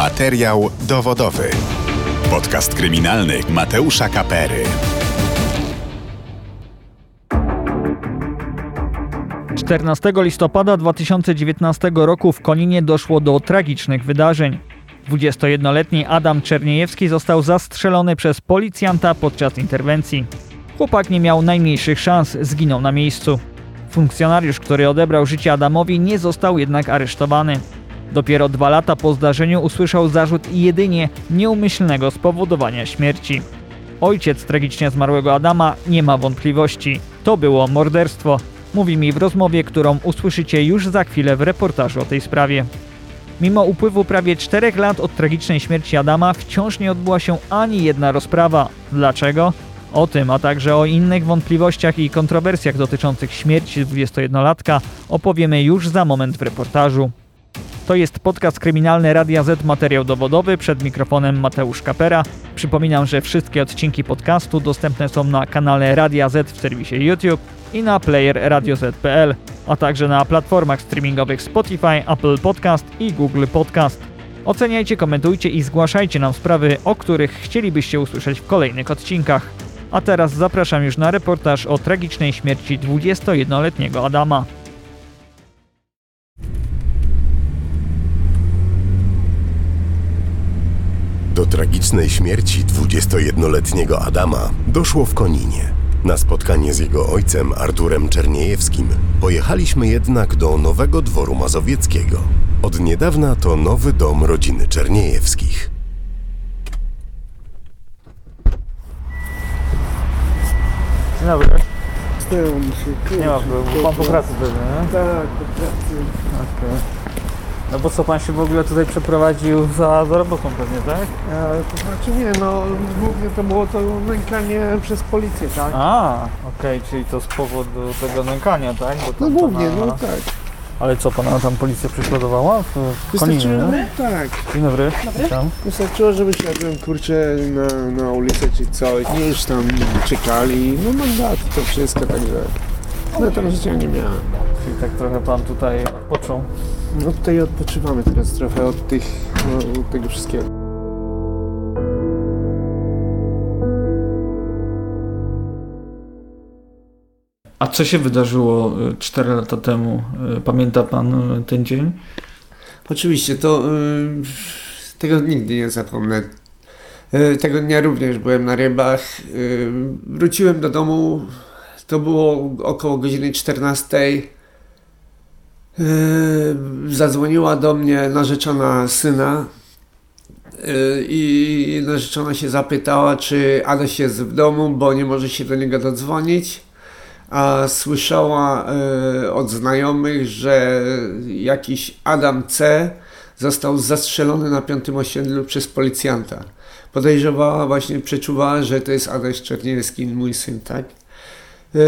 Materiał dowodowy. Podcast kryminalny Mateusza Kapery. 14 listopada 2019 roku w Koninie doszło do tragicznych wydarzeń. 21-letni Adam Czerniejewski został zastrzelony przez policjanta podczas interwencji. Chłopak nie miał najmniejszych szans, zginął na miejscu. Funkcjonariusz, który odebrał życie Adamowi, nie został jednak aresztowany. Dopiero dwa lata po zdarzeniu usłyszał zarzut jedynie nieumyślnego spowodowania śmierci. Ojciec tragicznie zmarłego Adama nie ma wątpliwości. To było morderstwo, mówi mi w rozmowie, którą usłyszycie już za chwilę w reportażu o tej sprawie. Mimo upływu prawie czterech lat od tragicznej śmierci Adama wciąż nie odbyła się ani jedna rozprawa. Dlaczego? O tym, a także o innych wątpliwościach i kontrowersjach dotyczących śmierci 21-latka opowiemy już za moment w reportażu. To jest podcast kryminalny Radia Z Materiał Dowodowy. Przed mikrofonem Mateusz Kapera. Przypominam, że wszystkie odcinki podcastu dostępne są na kanale Radia Z w serwisie YouTube i na player radioz.pl, a także na platformach streamingowych Spotify, Apple Podcast i Google Podcast. Oceniajcie, komentujcie i zgłaszajcie nam sprawy, o których chcielibyście usłyszeć w kolejnych odcinkach. A teraz zapraszam już na reportaż o tragicznej śmierci 21-letniego Adama. Do tragicznej śmierci 21-letniego Adama doszło w Koninie. Na spotkanie z jego ojcem Arturem Czerniejewskim pojechaliśmy jednak do Nowego Dworu Mazowieckiego. Od niedawna to nowy dom rodziny Czerniejewskich. Dzień dobry. Z tyłu mi się Nie ma problemu. Pan po pracy pewnie, nie? Tak, po pracy. Okej. No bo co, pan się w ogóle tutaj przeprowadził za, za robotą pewnie, tak? E, to znaczy nie, no głównie to było to nękanie przez policję, tak? A, okej, czyli to z powodu tego nękania, tak? Bo No tam głównie, pana- no tak. Ale co, pana tam policja prześladowała? W, w Koninie, Wystarczyło, nie? tak. Dzień dobry. Witam. Wystarczyło, że wyszedłem, kurczę, na, na ulicę czy coś. Nie już tam czekali, no mandaty, to wszystko, także... No tam życia nie miałem. Czyli tak trochę pan tutaj odpoczął. No tutaj odpoczywamy teraz trochę od tych, no, tego wszystkiego. A co się wydarzyło 4 lata temu? Y, Pamięta pan y, ten dzień? Oczywiście, to y, tego nigdy nie zapomnę. Y, tego dnia również byłem na rybach. Y, wróciłem do domu, to było około godziny 14. Y, zadzwoniła do mnie narzeczona syna y, i narzeczona się zapytała, czy Adaś jest w domu, bo nie może się do niego dodzwonić a słyszała e, od znajomych, że jakiś Adam C. został zastrzelony na piątym osiedlu przez policjanta. Podejrzewała, właśnie przeczuwała, że to jest Adaś Czerniewski, mój syn, tak? E,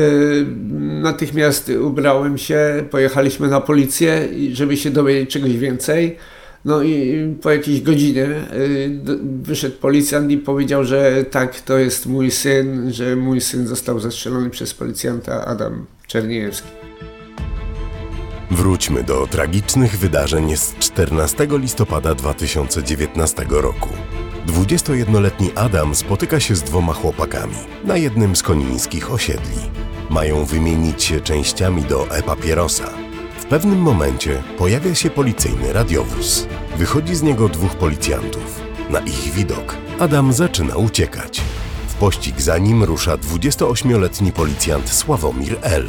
Natychmiast ubrałem się, pojechaliśmy na policję, żeby się dowiedzieć czegoś więcej. No i po jakiejś godzinie d- wyszedł policjant i powiedział, że tak, to jest mój syn, że mój syn został zastrzelony przez policjanta Adam Czerniejewski. Wróćmy do tragicznych wydarzeń z 14 listopada 2019 roku. 21-letni Adam spotyka się z dwoma chłopakami na jednym z konińskich osiedli. Mają wymienić się częściami do e-papierosa. W pewnym momencie pojawia się policyjny radiowóz. Wychodzi z niego dwóch policjantów. Na ich widok Adam zaczyna uciekać. W pościg za nim rusza 28-letni policjant Sławomir L.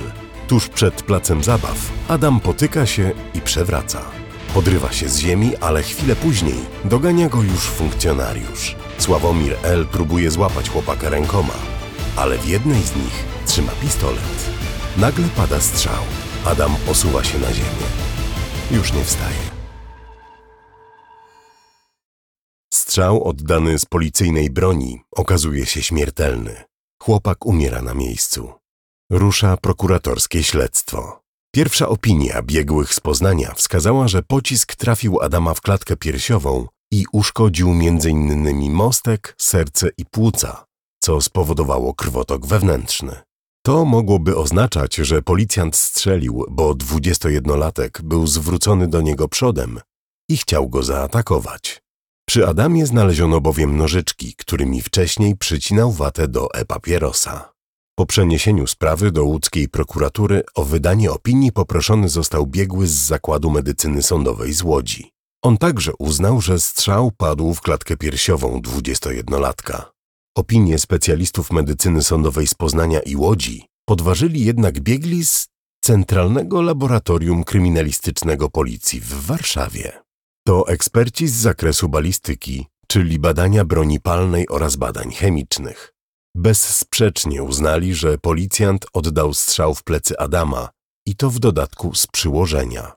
Tuż przed placem zabaw Adam potyka się i przewraca. Podrywa się z ziemi, ale chwilę później dogania go już funkcjonariusz. Sławomir L. próbuje złapać chłopaka rękoma, ale w jednej z nich trzyma pistolet. Nagle pada strzał. Adam osuwa się na ziemię. Już nie wstaje. Strzał oddany z policyjnej broni okazuje się śmiertelny. Chłopak umiera na miejscu. Rusza prokuratorskie śledztwo. Pierwsza opinia biegłych z Poznania wskazała, że pocisk trafił Adama w klatkę piersiową i uszkodził m.in. mostek, serce i płuca, co spowodowało krwotok wewnętrzny. To mogłoby oznaczać, że policjant strzelił, bo 21-latek był zwrócony do niego przodem i chciał go zaatakować. Przy Adamie znaleziono bowiem nożyczki, którymi wcześniej przycinał watę do e-papierosa. Po przeniesieniu sprawy do łódzkiej prokuratury o wydanie opinii poproszony został biegły z Zakładu Medycyny Sądowej z Łodzi. On także uznał, że strzał padł w klatkę piersiową 21-latka. Opinie specjalistów medycyny sądowej z Poznania i Łodzi podważyli jednak biegli z Centralnego Laboratorium Kryminalistycznego Policji w Warszawie. To eksperci z zakresu balistyki, czyli badania broni palnej oraz badań chemicznych. Bezsprzecznie uznali, że policjant oddał strzał w plecy Adama i to w dodatku z przyłożenia.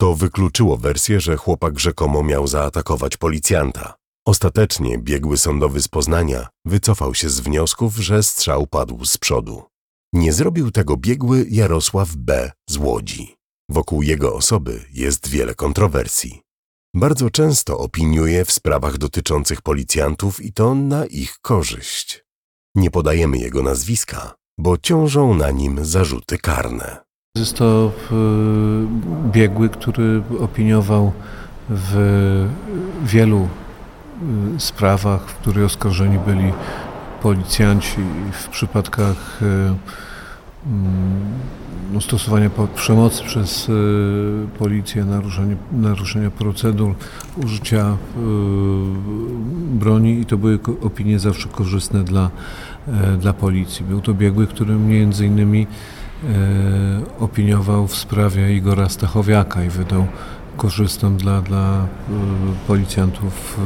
To wykluczyło wersję, że chłopak rzekomo miał zaatakować policjanta. Ostatecznie biegły sądowy z Poznania wycofał się z wniosków, że strzał padł z przodu. Nie zrobił tego biegły Jarosław B. z Łodzi. Wokół jego osoby jest wiele kontrowersji. Bardzo często opiniuje w sprawach dotyczących policjantów i to na ich korzyść. Nie podajemy jego nazwiska, bo ciążą na nim zarzuty karne. Jest to y, biegły, który opiniował w wielu y, sprawach, w których oskarżeni byli policjanci w przypadkach mm, no, stosowania przemocy przez policję, naruszenie, naruszenia procedur, użycia broni i to były opinie zawsze korzystne dla, e, dla policji. Był to biegły, który między innymi E, opiniował w sprawie Igora Stachowiaka i wydał korzystną dla, dla e, policjantów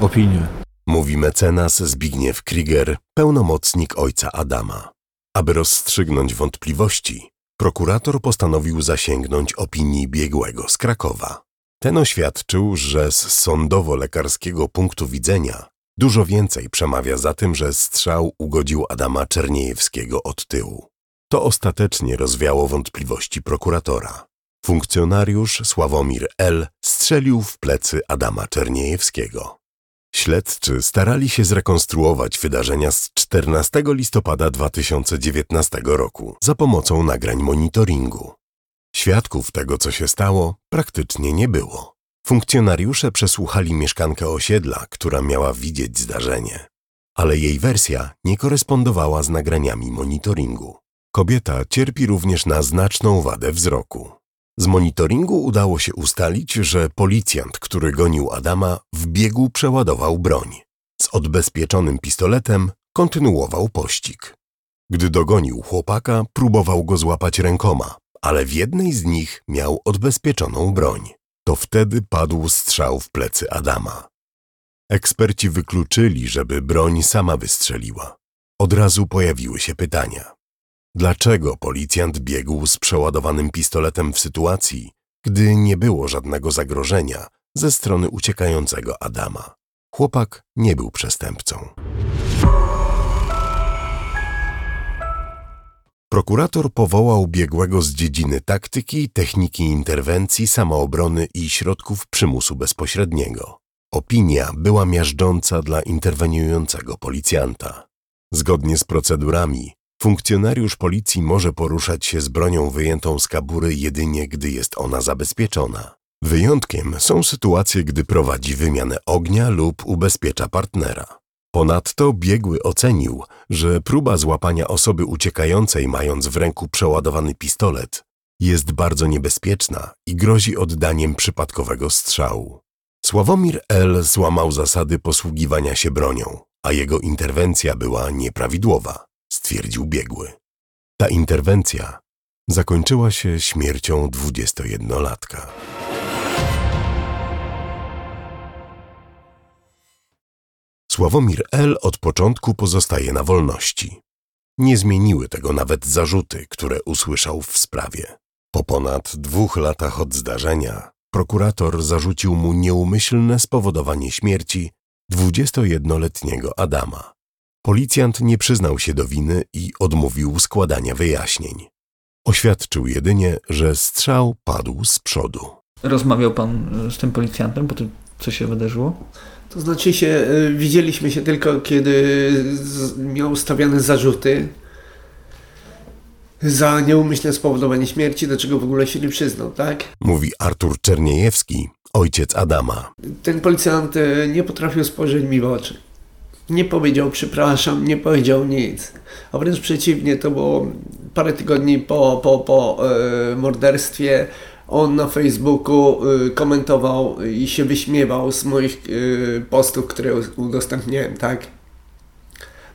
e, opinię. Mówi mecenas Zbigniew Krieger, pełnomocnik ojca Adama. Aby rozstrzygnąć wątpliwości, prokurator postanowił zasięgnąć opinii biegłego z Krakowa. Ten oświadczył, że z sądowo-lekarskiego punktu widzenia dużo więcej przemawia za tym, że strzał ugodził Adama Czerniejewskiego od tyłu. To ostatecznie rozwiało wątpliwości prokuratora. Funkcjonariusz Sławomir L. strzelił w plecy Adama Czerniejewskiego. Śledczy starali się zrekonstruować wydarzenia z 14 listopada 2019 roku za pomocą nagrań monitoringu. Świadków tego, co się stało, praktycznie nie było. Funkcjonariusze przesłuchali mieszkankę osiedla, która miała widzieć zdarzenie, ale jej wersja nie korespondowała z nagraniami monitoringu. Kobieta cierpi również na znaczną wadę wzroku. Z monitoringu udało się ustalić, że policjant, który gonił Adama, w biegu przeładował broń. Z odbezpieczonym pistoletem kontynuował pościg. Gdy dogonił chłopaka, próbował go złapać rękoma, ale w jednej z nich miał odbezpieczoną broń. To wtedy padł strzał w plecy Adama. Eksperci wykluczyli, żeby broń sama wystrzeliła. Od razu pojawiły się pytania. Dlaczego policjant biegł z przeładowanym pistoletem w sytuacji, gdy nie było żadnego zagrożenia ze strony uciekającego Adama? Chłopak nie był przestępcą. Prokurator powołał biegłego z dziedziny taktyki, techniki interwencji, samoobrony i środków przymusu bezpośredniego. Opinia była miażdżąca dla interweniującego policjanta. Zgodnie z procedurami, Funkcjonariusz policji może poruszać się z bronią wyjętą z kabury jedynie, gdy jest ona zabezpieczona. Wyjątkiem są sytuacje, gdy prowadzi wymianę ognia lub ubezpiecza partnera. Ponadto biegły ocenił, że próba złapania osoby uciekającej mając w ręku przeładowany pistolet jest bardzo niebezpieczna i grozi oddaniem przypadkowego strzału. Sławomir L. złamał zasady posługiwania się bronią, a jego interwencja była nieprawidłowa stwierdził biegły. Ta interwencja zakończyła się śmiercią 21-latka. Sławomir L. od początku pozostaje na wolności. Nie zmieniły tego nawet zarzuty, które usłyszał w sprawie. Po ponad dwóch latach od zdarzenia prokurator zarzucił mu nieumyślne spowodowanie śmierci 21-letniego Adama. Policjant nie przyznał się do winy i odmówił składania wyjaśnień. Oświadczył jedynie, że strzał padł z przodu. Rozmawiał pan e, z tym policjantem po tym, co się wydarzyło? To znaczy się, e, widzieliśmy się tylko, kiedy miał stawiane zarzuty. za nieumyślne spowodowanie śmierci, do czego w ogóle się nie przyznał, tak? Mówi Artur Czerniejewski, ojciec Adama. Ten policjant e, nie potrafił spojrzeć mi w oczy. Nie powiedział przepraszam, nie powiedział nic. A wręcz przeciwnie, to było parę tygodni po, po, po e, morderstwie. On na Facebooku e, komentował i się wyśmiewał z moich e, postów, które udostępniałem, tak?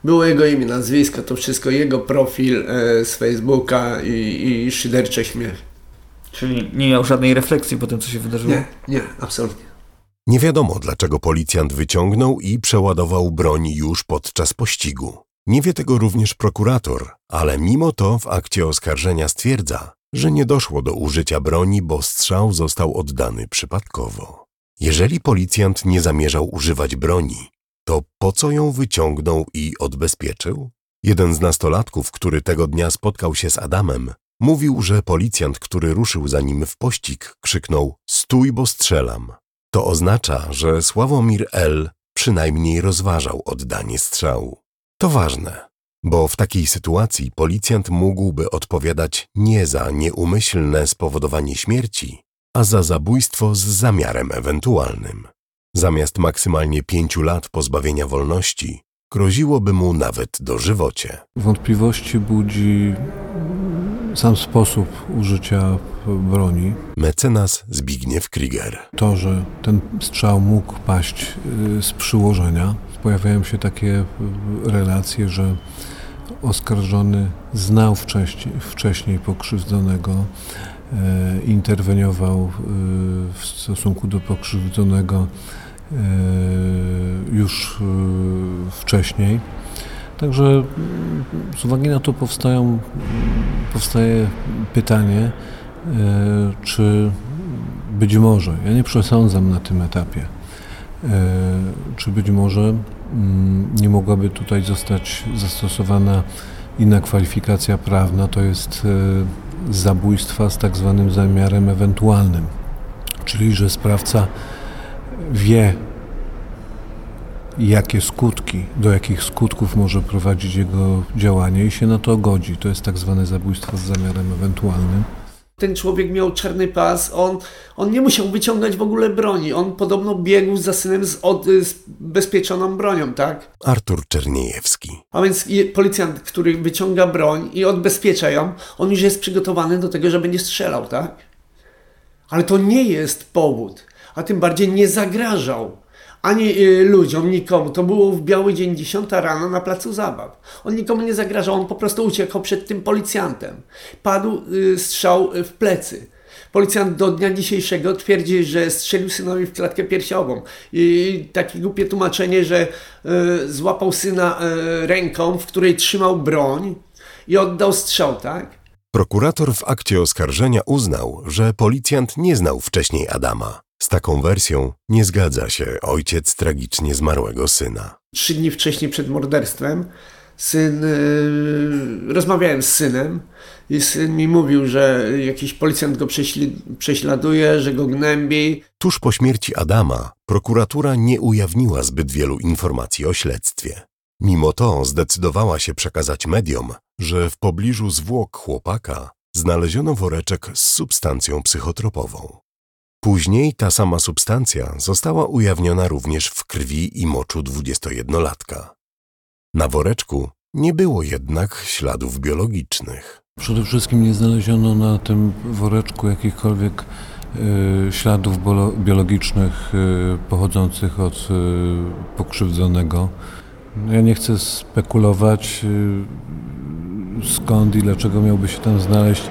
Było jego imię, nazwisko, to wszystko, jego profil z Facebooka i, i szydercze śmiech. Czyli nie miał żadnej refleksji po tym, co się wydarzyło? Nie, nie, absolutnie. Nie wiadomo, dlaczego policjant wyciągnął i przeładował broń już podczas pościgu. Nie wie tego również prokurator, ale mimo to w akcie oskarżenia stwierdza, że nie doszło do użycia broni, bo strzał został oddany przypadkowo. Jeżeli policjant nie zamierzał używać broni, to po co ją wyciągnął i odbezpieczył? Jeden z nastolatków, który tego dnia spotkał się z Adamem, mówił, że policjant, który ruszył za nim w pościg, krzyknął: Stój, bo strzelam. To oznacza, że Sławomir L. przynajmniej rozważał oddanie strzału. To ważne, bo w takiej sytuacji policjant mógłby odpowiadać nie za nieumyślne spowodowanie śmierci, a za zabójstwo z zamiarem ewentualnym. Zamiast maksymalnie pięciu lat pozbawienia wolności, groziłoby mu nawet dożywocie. Wątpliwości budzi sam sposób użycia broni. Mecenas Zbigniew Krieger. To, że ten strzał mógł paść y, z przyłożenia. Pojawiają się takie y, relacje, że oskarżony znał wcześniej, wcześniej pokrzywdzonego, e, interweniował y, w stosunku do pokrzywdzonego już wcześniej. Także mm, z uwagi na to powstają, powstaje pytanie, e, czy być może, ja nie przesądzam na tym etapie, e, czy być może mm, nie mogłaby tutaj zostać zastosowana inna kwalifikacja prawna, to jest e, zabójstwa z tak zwanym zamiarem ewentualnym, czyli że sprawca wie, jakie skutki, do jakich skutków może prowadzić jego działanie i się na to godzi. To jest tak zwane zabójstwo z zamiarem ewentualnym. Ten człowiek miał czarny pas, on, on nie musiał wyciągać w ogóle broni. On podobno biegł za synem z, od, z bezpieczoną bronią, tak? Artur Czerniejewski. A więc policjant, który wyciąga broń i odbezpiecza ją, on już jest przygotowany do tego, że będzie strzelał, tak? Ale to nie jest powód, a tym bardziej nie zagrażał ani y, ludziom, nikomu. To było w biały dzień 10 rano na placu zabaw. On nikomu nie zagrażał, on po prostu uciekał przed tym policjantem. Padł y, strzał w plecy. Policjant do dnia dzisiejszego twierdzi, że strzelił synowi w klatkę piersiową. I takie głupie tłumaczenie, że y, złapał syna ręką, w której trzymał broń i oddał strzał, tak? Prokurator w akcie oskarżenia uznał, że policjant nie znał wcześniej Adama. Z taką wersją nie zgadza się ojciec tragicznie zmarłego syna. Trzy dni wcześniej przed morderstwem syn, yy, rozmawiałem z synem i syn mi mówił, że jakiś policjant go prześladuje, że go gnębi. Tuż po śmierci Adama prokuratura nie ujawniła zbyt wielu informacji o śledztwie. Mimo to zdecydowała się przekazać mediom, że w pobliżu zwłok chłopaka znaleziono woreczek z substancją psychotropową. Później ta sama substancja została ujawniona również w krwi i moczu 21-latka. Na woreczku nie było jednak śladów biologicznych. Przede wszystkim nie znaleziono na tym woreczku jakichkolwiek y, śladów biologicznych y, pochodzących od y, pokrzywdzonego. Ja nie chcę spekulować skąd i dlaczego miałby się tam znaleźć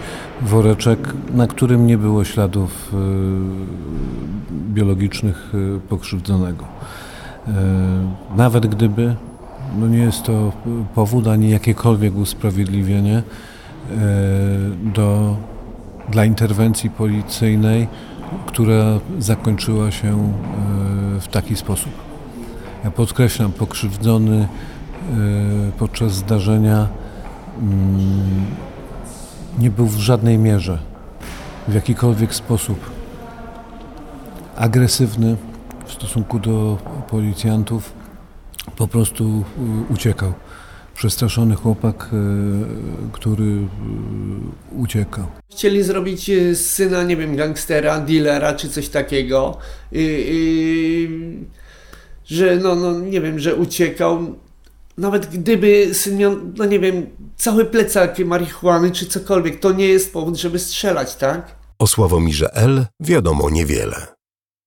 woreczek, na którym nie było śladów y, biologicznych y, pokrzywdzonego. Y, nawet gdyby, no nie jest to powód ani jakiekolwiek usprawiedliwienie do, dla interwencji policyjnej, która zakończyła się w taki sposób. Ja podkreślam, pokrzywdzony podczas zdarzenia mm, nie był w żadnej mierze, w jakikolwiek sposób agresywny w stosunku do policjantów, po prostu uciekał. przestraszony chłopak, który uciekał. Chcieli zrobić syna, nie wiem, gangstera, dealera czy coś takiego. Że no, no, nie wiem, że uciekał. Nawet gdyby miał, no nie wiem, cały plecak marihuany czy cokolwiek, to nie jest powód, żeby strzelać, tak? O Sławomirze L. wiadomo niewiele.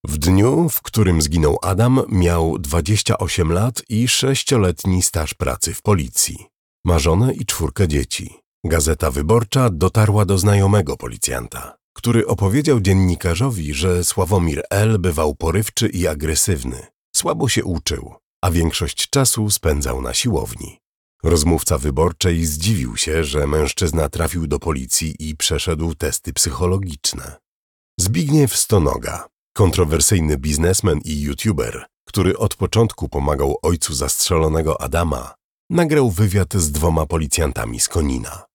W dniu, w którym zginął Adam, miał 28 lat i sześcioletni staż pracy w policji. Ma żonę i czwórkę dzieci. Gazeta Wyborcza dotarła do znajomego policjanta, który opowiedział dziennikarzowi, że Sławomir L. bywał porywczy i agresywny. Słabo się uczył, a większość czasu spędzał na siłowni. Rozmówca wyborczej zdziwił się, że mężczyzna trafił do policji i przeszedł testy psychologiczne. Zbigniew Stonoga, kontrowersyjny biznesmen i youtuber, który od początku pomagał ojcu zastrzelonego Adama, nagrał wywiad z dwoma policjantami z Konina.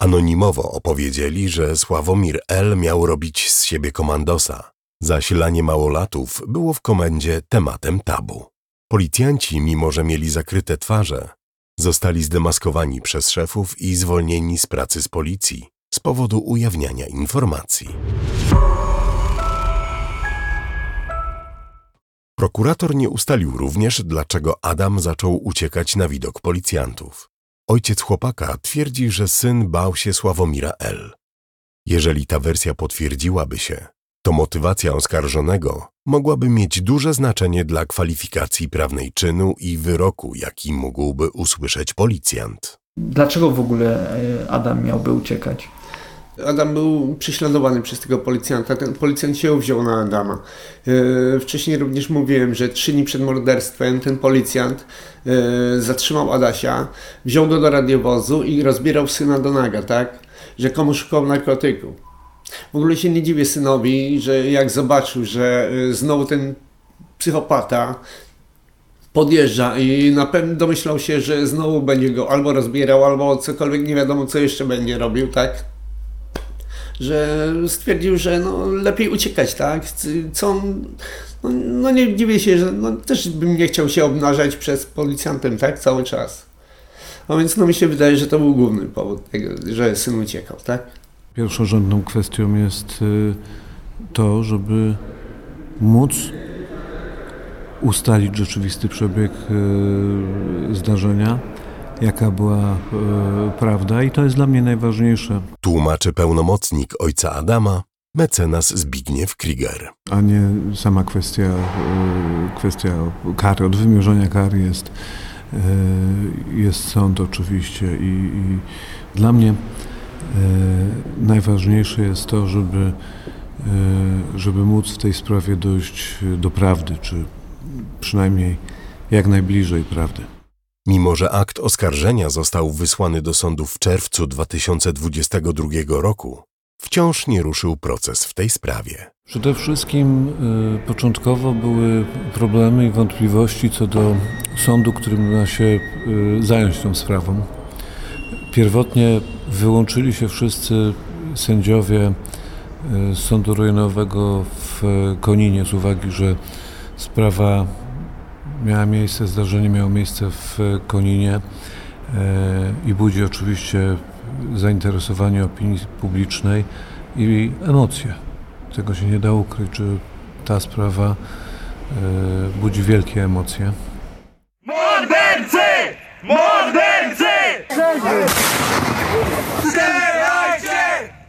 Anonimowo opowiedzieli, że Sławomir L. miał robić z siebie komandosa. Zasilanie małolatów było w komendzie tematem tabu. Policjanci, mimo że mieli zakryte twarze, zostali zdemaskowani przez szefów i zwolnieni z pracy z policji z powodu ujawniania informacji. Prokurator nie ustalił również, dlaczego Adam zaczął uciekać na widok policjantów. Ojciec chłopaka twierdzi, że syn bał się Sławomira L. Jeżeli ta wersja potwierdziłaby się, to motywacja oskarżonego mogłaby mieć duże znaczenie dla kwalifikacji prawnej czynu i wyroku, jaki mógłby usłyszeć policjant. Dlaczego w ogóle e, Adam miałby uciekać? Adam był prześladowany przez tego policjanta. Ten policjant się wziął na Adama. E, wcześniej również mówiłem, że trzy dni przed morderstwem ten policjant e, zatrzymał Adasia, wziął go do radiowozu i rozbierał syna do naga, tak? Że komuś szukał narkotyku. W ogóle się nie dziwię synowi, że jak zobaczył, że e, znowu ten psychopata podjeżdża i na pewno domyślał się, że znowu będzie go albo rozbierał, albo cokolwiek, nie wiadomo co jeszcze będzie robił, tak? że stwierdził, że no, lepiej uciekać, tak? Co on, no, no, nie dziwię się, że no, też bym nie chciał się obnażać przez policjantem, tak? Cały czas. A więc no mi się wydaje, że to był główny powód tego, że syn uciekał, tak? Pierwszorzędną kwestią jest y, to, żeby móc ustalić rzeczywisty przebieg y, zdarzenia, jaka była e, prawda i to jest dla mnie najważniejsze. Tłumaczy pełnomocnik ojca Adama, mecenas Zbigniew Krieger. A nie sama kwestia, kwestia kary, od wymierzenia kary jest, jest sąd oczywiście i, i dla mnie najważniejsze jest to, żeby, e, żeby móc w tej sprawie dojść do prawdy, czy przynajmniej jak najbliżej prawdy. Mimo, że akt oskarżenia został wysłany do sądu w czerwcu 2022 roku, wciąż nie ruszył proces w tej sprawie. Przede wszystkim y, początkowo były problemy i wątpliwości co do sądu, którym ma się y, zająć tą sprawą. Pierwotnie wyłączyli się wszyscy sędziowie z sądu rejonowego w Koninie z uwagi, że sprawa miała miejsce, zdarzenie miało miejsce w Koninie e, i budzi oczywiście zainteresowanie opinii publicznej i emocje. Tego się nie da ukryć, że ta sprawa e, budzi wielkie emocje. Mordercy! Mordercy!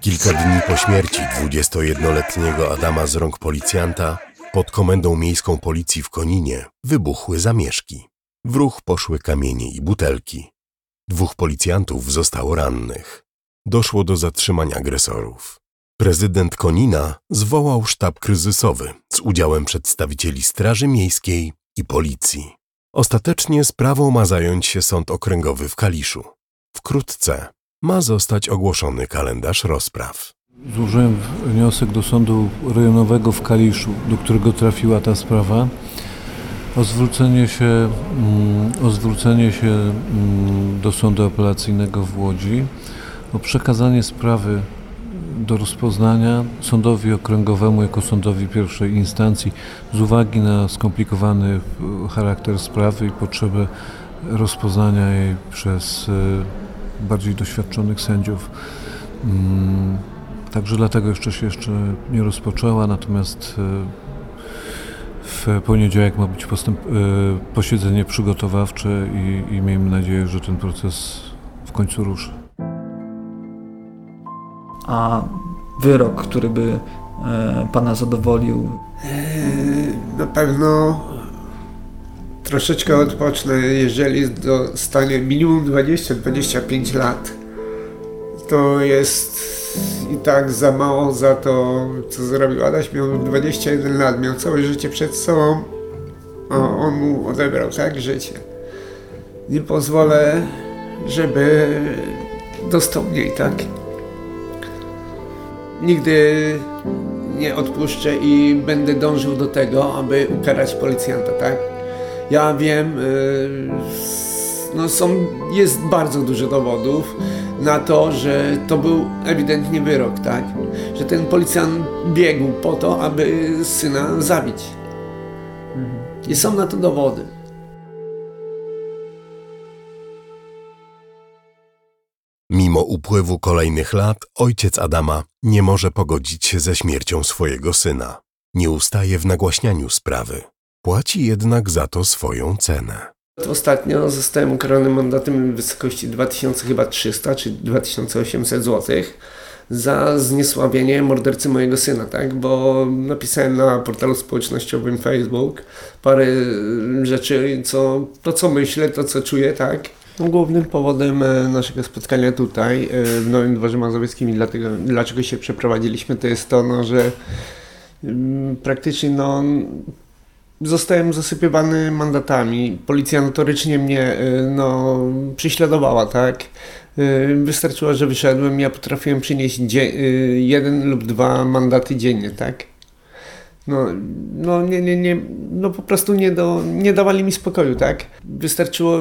Kilka dni po śmierci 21-letniego Adama z rąk policjanta pod komendą miejską policji w Koninie wybuchły zamieszki. W ruch poszły kamienie i butelki. Dwóch policjantów zostało rannych. Doszło do zatrzymań agresorów. Prezydent Konina zwołał sztab kryzysowy z udziałem przedstawicieli Straży Miejskiej i Policji. Ostatecznie sprawą ma zająć się Sąd Okręgowy w Kaliszu. Wkrótce ma zostać ogłoszony kalendarz rozpraw. Złożyłem wniosek do Sądu Rejonowego w Kaliszu, do którego trafiła ta sprawa, o zwrócenie się, mm, o zwrócenie się mm, do Sądu Apelacyjnego w Łodzi, o przekazanie sprawy do rozpoznania sądowi okręgowemu jako sądowi pierwszej instancji z uwagi na skomplikowany charakter sprawy i potrzebę rozpoznania jej przez bardziej doświadczonych sędziów. Mm, także dlatego jeszcze się jeszcze nie rozpoczęła, natomiast w poniedziałek ma być postęp, posiedzenie przygotowawcze i, i miejmy nadzieję, że ten proces w końcu ruszy. A wyrok, który by e, Pana zadowolił? E, na pewno troszeczkę odpocznę, jeżeli dostanie minimum 20-25 lat. To jest i tak za mało za to, co zrobił Adaś. Miał 21 lat, miał całe życie przed sobą, a on mu odebrał tak życie. Nie pozwolę, żeby dostał mniej, tak? Nigdy nie odpuszczę i będę dążył do tego, aby ukarać policjanta, tak? Ja wiem, y, no są, jest bardzo dużo dowodów na to, że to był ewidentnie wyrok, tak? Że ten policjant biegł po to, aby syna zabić. I są na to dowody. Upływu kolejnych lat, ojciec Adama nie może pogodzić się ze śmiercią swojego syna. Nie ustaje w nagłaśnianiu sprawy. Płaci jednak za to swoją cenę. Ostatnio zostałem ukarany mandatem w wysokości 2300 czy 2800 zł za zniesławienie mordercy mojego syna, tak? Bo napisałem na portalu społecznościowym Facebook parę rzeczy, co, to co myślę, to co czuję, tak? Głównym powodem e, naszego spotkania tutaj e, w Nowym Dworze Mazowieckim i dlatego, dlaczego się przeprowadziliśmy, to jest to, no, że mm, praktycznie no, zostałem zasypywany mandatami. Policja notorycznie mnie e, no, prześladowała, tak? Wystarczyło, że wyszedłem, ja potrafiłem przynieść jeden lub dwa mandaty dziennie, tak? No, no, nie, nie, nie, no po prostu nie, do, nie dawali mi spokoju, tak? Wystarczyło,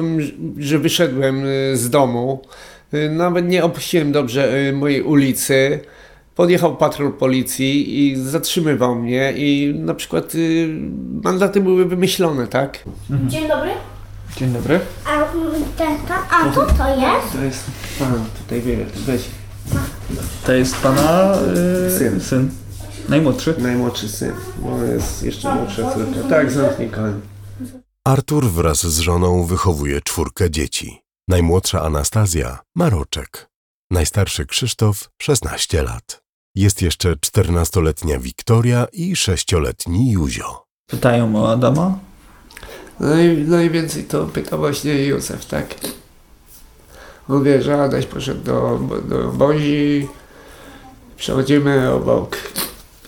że wyszedłem y, z domu, y, nawet nie opuściłem dobrze y, mojej ulicy, podjechał patrol policji i zatrzymywał mnie i na przykład mandaty były wymyślone, tak? Mhm. Dzień dobry. Dzień dobry. A, ten pan, a co to jest? To jest pan, tutaj weź. To jest pana yy, syn. syn. Najmłodszy? Najmłodszy syn, bo jest jeszcze młodsza córka. Tak, zamknij koń. Artur wraz z żoną wychowuje czwórkę dzieci. Najmłodsza Anastazja ma roczek. Najstarszy Krzysztof 16 lat. Jest jeszcze 14-letnia Wiktoria i 6-letni Józio. Pytają o Adama? Naj, najwięcej to pyta właśnie Józef, tak. Wie, że Adaś poszedł do, do Bozi, przechodzimy obok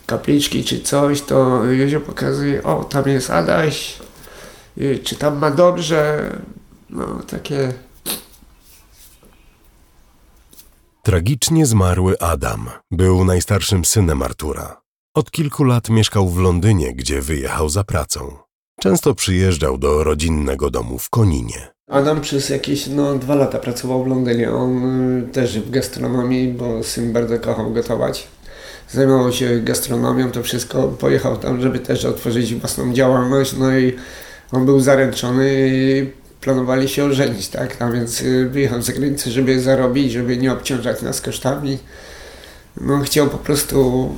kapliczki czy coś, to Józio pokazuje, o tam jest Adaś, czy tam ma dobrze, no takie... Tragicznie zmarły Adam był najstarszym synem Artura. Od kilku lat mieszkał w Londynie, gdzie wyjechał za pracą. Często przyjeżdżał do rodzinnego domu w Koninie. Adam przez jakieś no, dwa lata pracował w Londynie. On y, też w gastronomii, bo syn bardzo kochał gotować zajmował się gastronomią, to wszystko. Pojechał tam, żeby też otworzyć własną działalność, no i on był zaręczony i planowali się ożenić, tak? A więc y, wyjechał za granicę, żeby zarobić, żeby nie obciążać nas kosztami. No chciał po prostu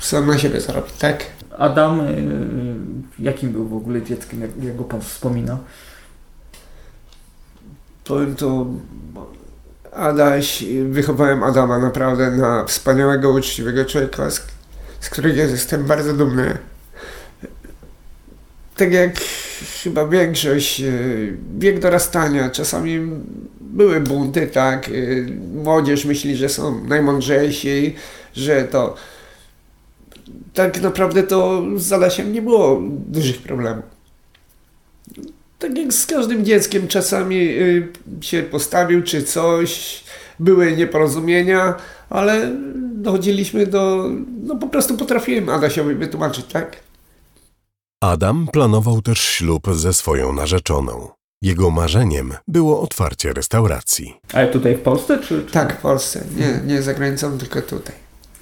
sam na siebie zarobić, tak? Adam, y, jakim był w ogóle dzieckiem, jak, jak go pan wspomina? Powiem to Adaś, wychowałem Adama naprawdę na wspaniałego, uczciwego człowieka, z, z którego jestem bardzo dumny. Tak jak chyba większość, e, wiek dorastania, czasami były bunty, tak, e, młodzież myśli, że są najmądrzejsi, że to tak naprawdę to z Adasiem nie było dużych problemów tak jak z każdym dzieckiem, czasami y, się postawił czy coś, były nieporozumienia, ale dochodziliśmy do, no po prostu potrafiłem Adasiowi wytłumaczyć, tak? Adam planował też ślub ze swoją narzeczoną. Jego marzeniem było otwarcie restauracji. Ale tutaj w Polsce? Czy, czy... Tak, w Polsce. Nie, nie za granicą, tylko tutaj.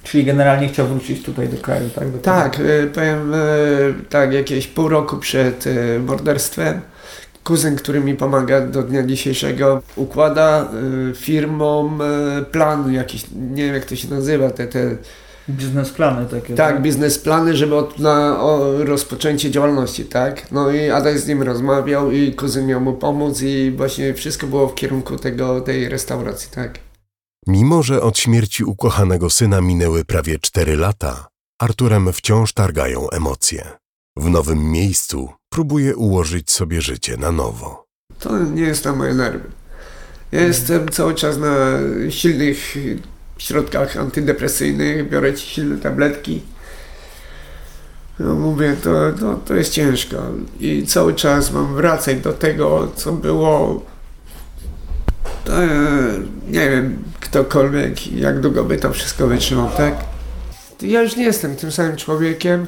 Czyli generalnie chciał wrócić tutaj do kraju, tak? Do tak, y, powiem y, tak, jakieś pół roku przed morderstwem kuzyn, który mi pomaga do dnia dzisiejszego, układa y, firmom y, plan jakiś, nie wiem jak to się nazywa, te, te Biznesplany takie. tak, biznesplany, żeby od, na o, rozpoczęcie działalności, tak? No i Adaś z nim rozmawiał i kuzyn miał mu pomóc i właśnie wszystko było w kierunku tego, tej restauracji, tak? Mimo, że od śmierci ukochanego syna minęły prawie cztery lata, Arturem wciąż targają emocje. W nowym miejscu próbuje ułożyć sobie życie na nowo. To nie jest na moje nerwy. Ja jestem cały czas na silnych środkach antydepresyjnych, biorę ci silne tabletki. No mówię, to, to, to jest ciężko. I cały czas mam wracać do tego, co było. To, e, nie wiem, ktokolwiek, jak długo by to wszystko wytrzymał, tak? Ja już nie jestem tym samym człowiekiem.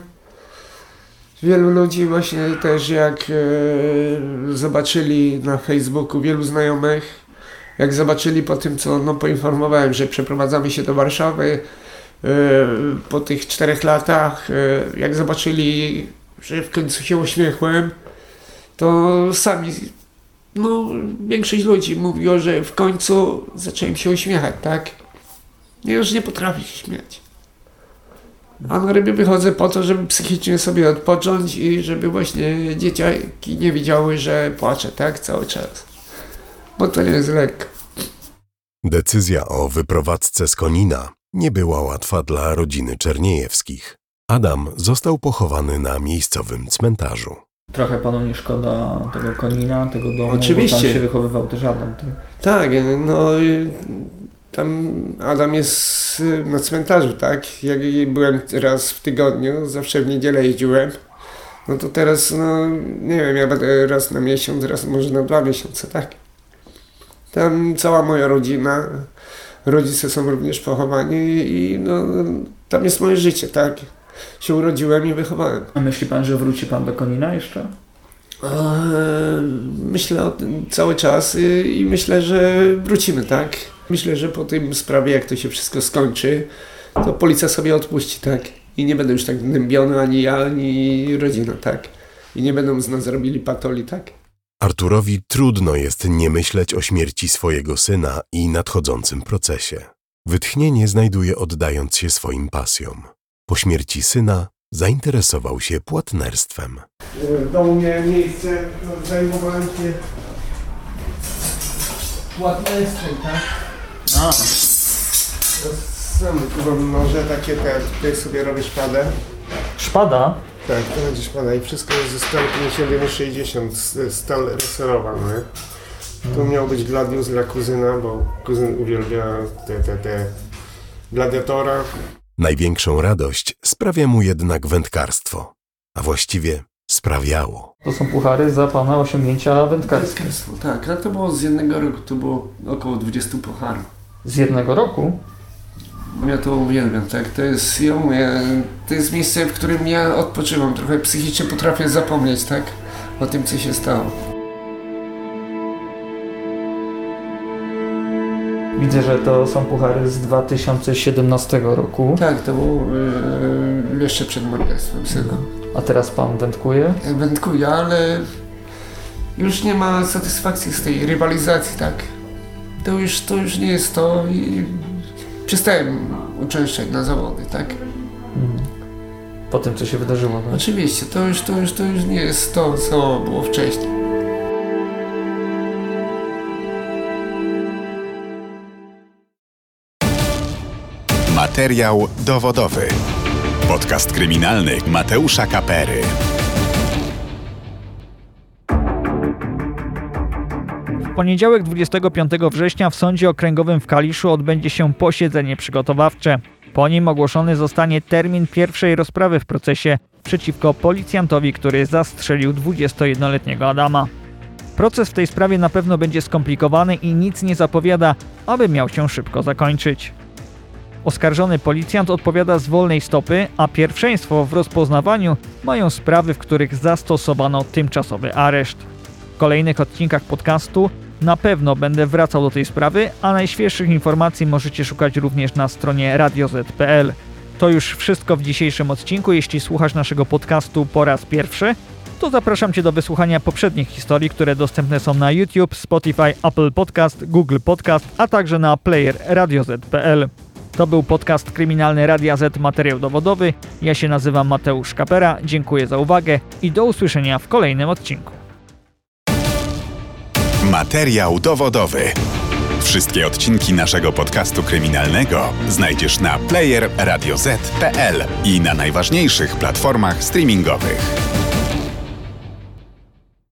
Wielu ludzi właśnie też jak e, zobaczyli na Facebooku, wielu znajomych, jak zobaczyli po tym, co no, poinformowałem, że przeprowadzamy się do Warszawy e, po tych czterech latach, e, jak zobaczyli, że w końcu się uśmiechłem, to sami, no większość ludzi mówiło, że w końcu zacząłem się uśmiechać, tak? Ja już nie potrafię się śmiać. A na ryby wychodzę po to, żeby psychicznie sobie odpocząć i żeby właśnie dzieciaki nie widziały, że płaczę, tak? Cały czas. Bo to nie jest lekko. Decyzja o wyprowadzce z Konina nie była łatwa dla rodziny Czerniejewskich. Adam został pochowany na miejscowym cmentarzu. Trochę panu nie szkoda tego konina, tego domu, Oczywiście. bo tam się wychowywał też Adam. Tak? Tak, no tam Adam jest y, na cmentarzu, tak? Jak byłem raz w tygodniu, zawsze w niedzielę jeździłem. No to teraz, no nie wiem, ja będę raz na miesiąc, raz może na dwa miesiące, tak? Tam cała moja rodzina, rodzice są również pochowani i no, tam jest moje życie, tak? Się urodziłem i wychowałem. A myśli pan, że wróci pan do konina jeszcze? Myślę o tym cały czas i myślę, że wrócimy, tak? Myślę, że po tym sprawie, jak to się wszystko skończy, to policja sobie odpuści, tak? I nie będę już tak gnębiony ani ja, ani rodzina, tak? I nie będą z nas robili patoli, tak? Arturowi trudno jest nie myśleć o śmierci swojego syna i nadchodzącym procesie. Wytchnienie znajduje oddając się swoim pasjom. Po śmierci syna zainteresował się płatnerstwem. W domu miałem miejsce, no, zajmowałem się płatnerstwem, tak? A, Sam noże takie, te, tutaj sobie robię szpadę. szpada. Tak, to będzie szpada i wszystko jest ze stalu 5160, s- stal reserowany. Tu miał być gladius dla kuzyna, bo kuzyn uwielbia te, te, te gladiatora. Największą radość sprawia mu jednak wędkarstwo, a właściwie sprawiało. To są puchary za pana osiągnięcia wędkarskie. Tak, a to było z jednego roku, to było około 20 pucharów. Z jednego roku? Ja to uwielbiam, tak? To jest, ja mówię, to jest miejsce, w którym ja odpoczywam. Trochę psychicznie potrafię zapomnieć, tak? O tym, co się stało. Widzę, że to są puchary z 2017 roku. Tak, to było yy, jeszcze przed morderstwem syna. A teraz pan wędkuje? Ja wędkuję, ale już nie ma satysfakcji z tej rywalizacji, tak? To już, to już nie jest to i przestałem uczęszczać na zawody, tak? Mm. Po tym, co się wydarzyło. Tak? Oczywiście, to już, to już, to już nie jest to, co było wcześniej. Materiał dowodowy. Podcast kryminalny Mateusza Kapery. Poniedziałek 25 września w Sądzie Okręgowym w Kaliszu odbędzie się posiedzenie przygotowawcze. Po nim ogłoszony zostanie termin pierwszej rozprawy w procesie przeciwko policjantowi, który zastrzelił 21-letniego Adama. Proces w tej sprawie na pewno będzie skomplikowany i nic nie zapowiada, aby miał się szybko zakończyć. Oskarżony policjant odpowiada z wolnej stopy, a pierwszeństwo w rozpoznawaniu mają sprawy, w których zastosowano tymczasowy areszt. W kolejnych odcinkach podcastu na pewno będę wracał do tej sprawy, a najświeższych informacji możecie szukać również na stronie radioz.pl. To już wszystko w dzisiejszym odcinku. Jeśli słuchasz naszego podcastu po raz pierwszy, to zapraszam Cię do wysłuchania poprzednich historii, które dostępne są na YouTube, Spotify, Apple Podcast, Google Podcast, a także na player radioz.pl. To był podcast kryminalny Radia Z Materiał Dowodowy. Ja się nazywam Mateusz Kapera, dziękuję za uwagę i do usłyszenia w kolejnym odcinku. Materiał dowodowy. Wszystkie odcinki naszego podcastu kryminalnego znajdziesz na player radioz.pl i na najważniejszych platformach streamingowych.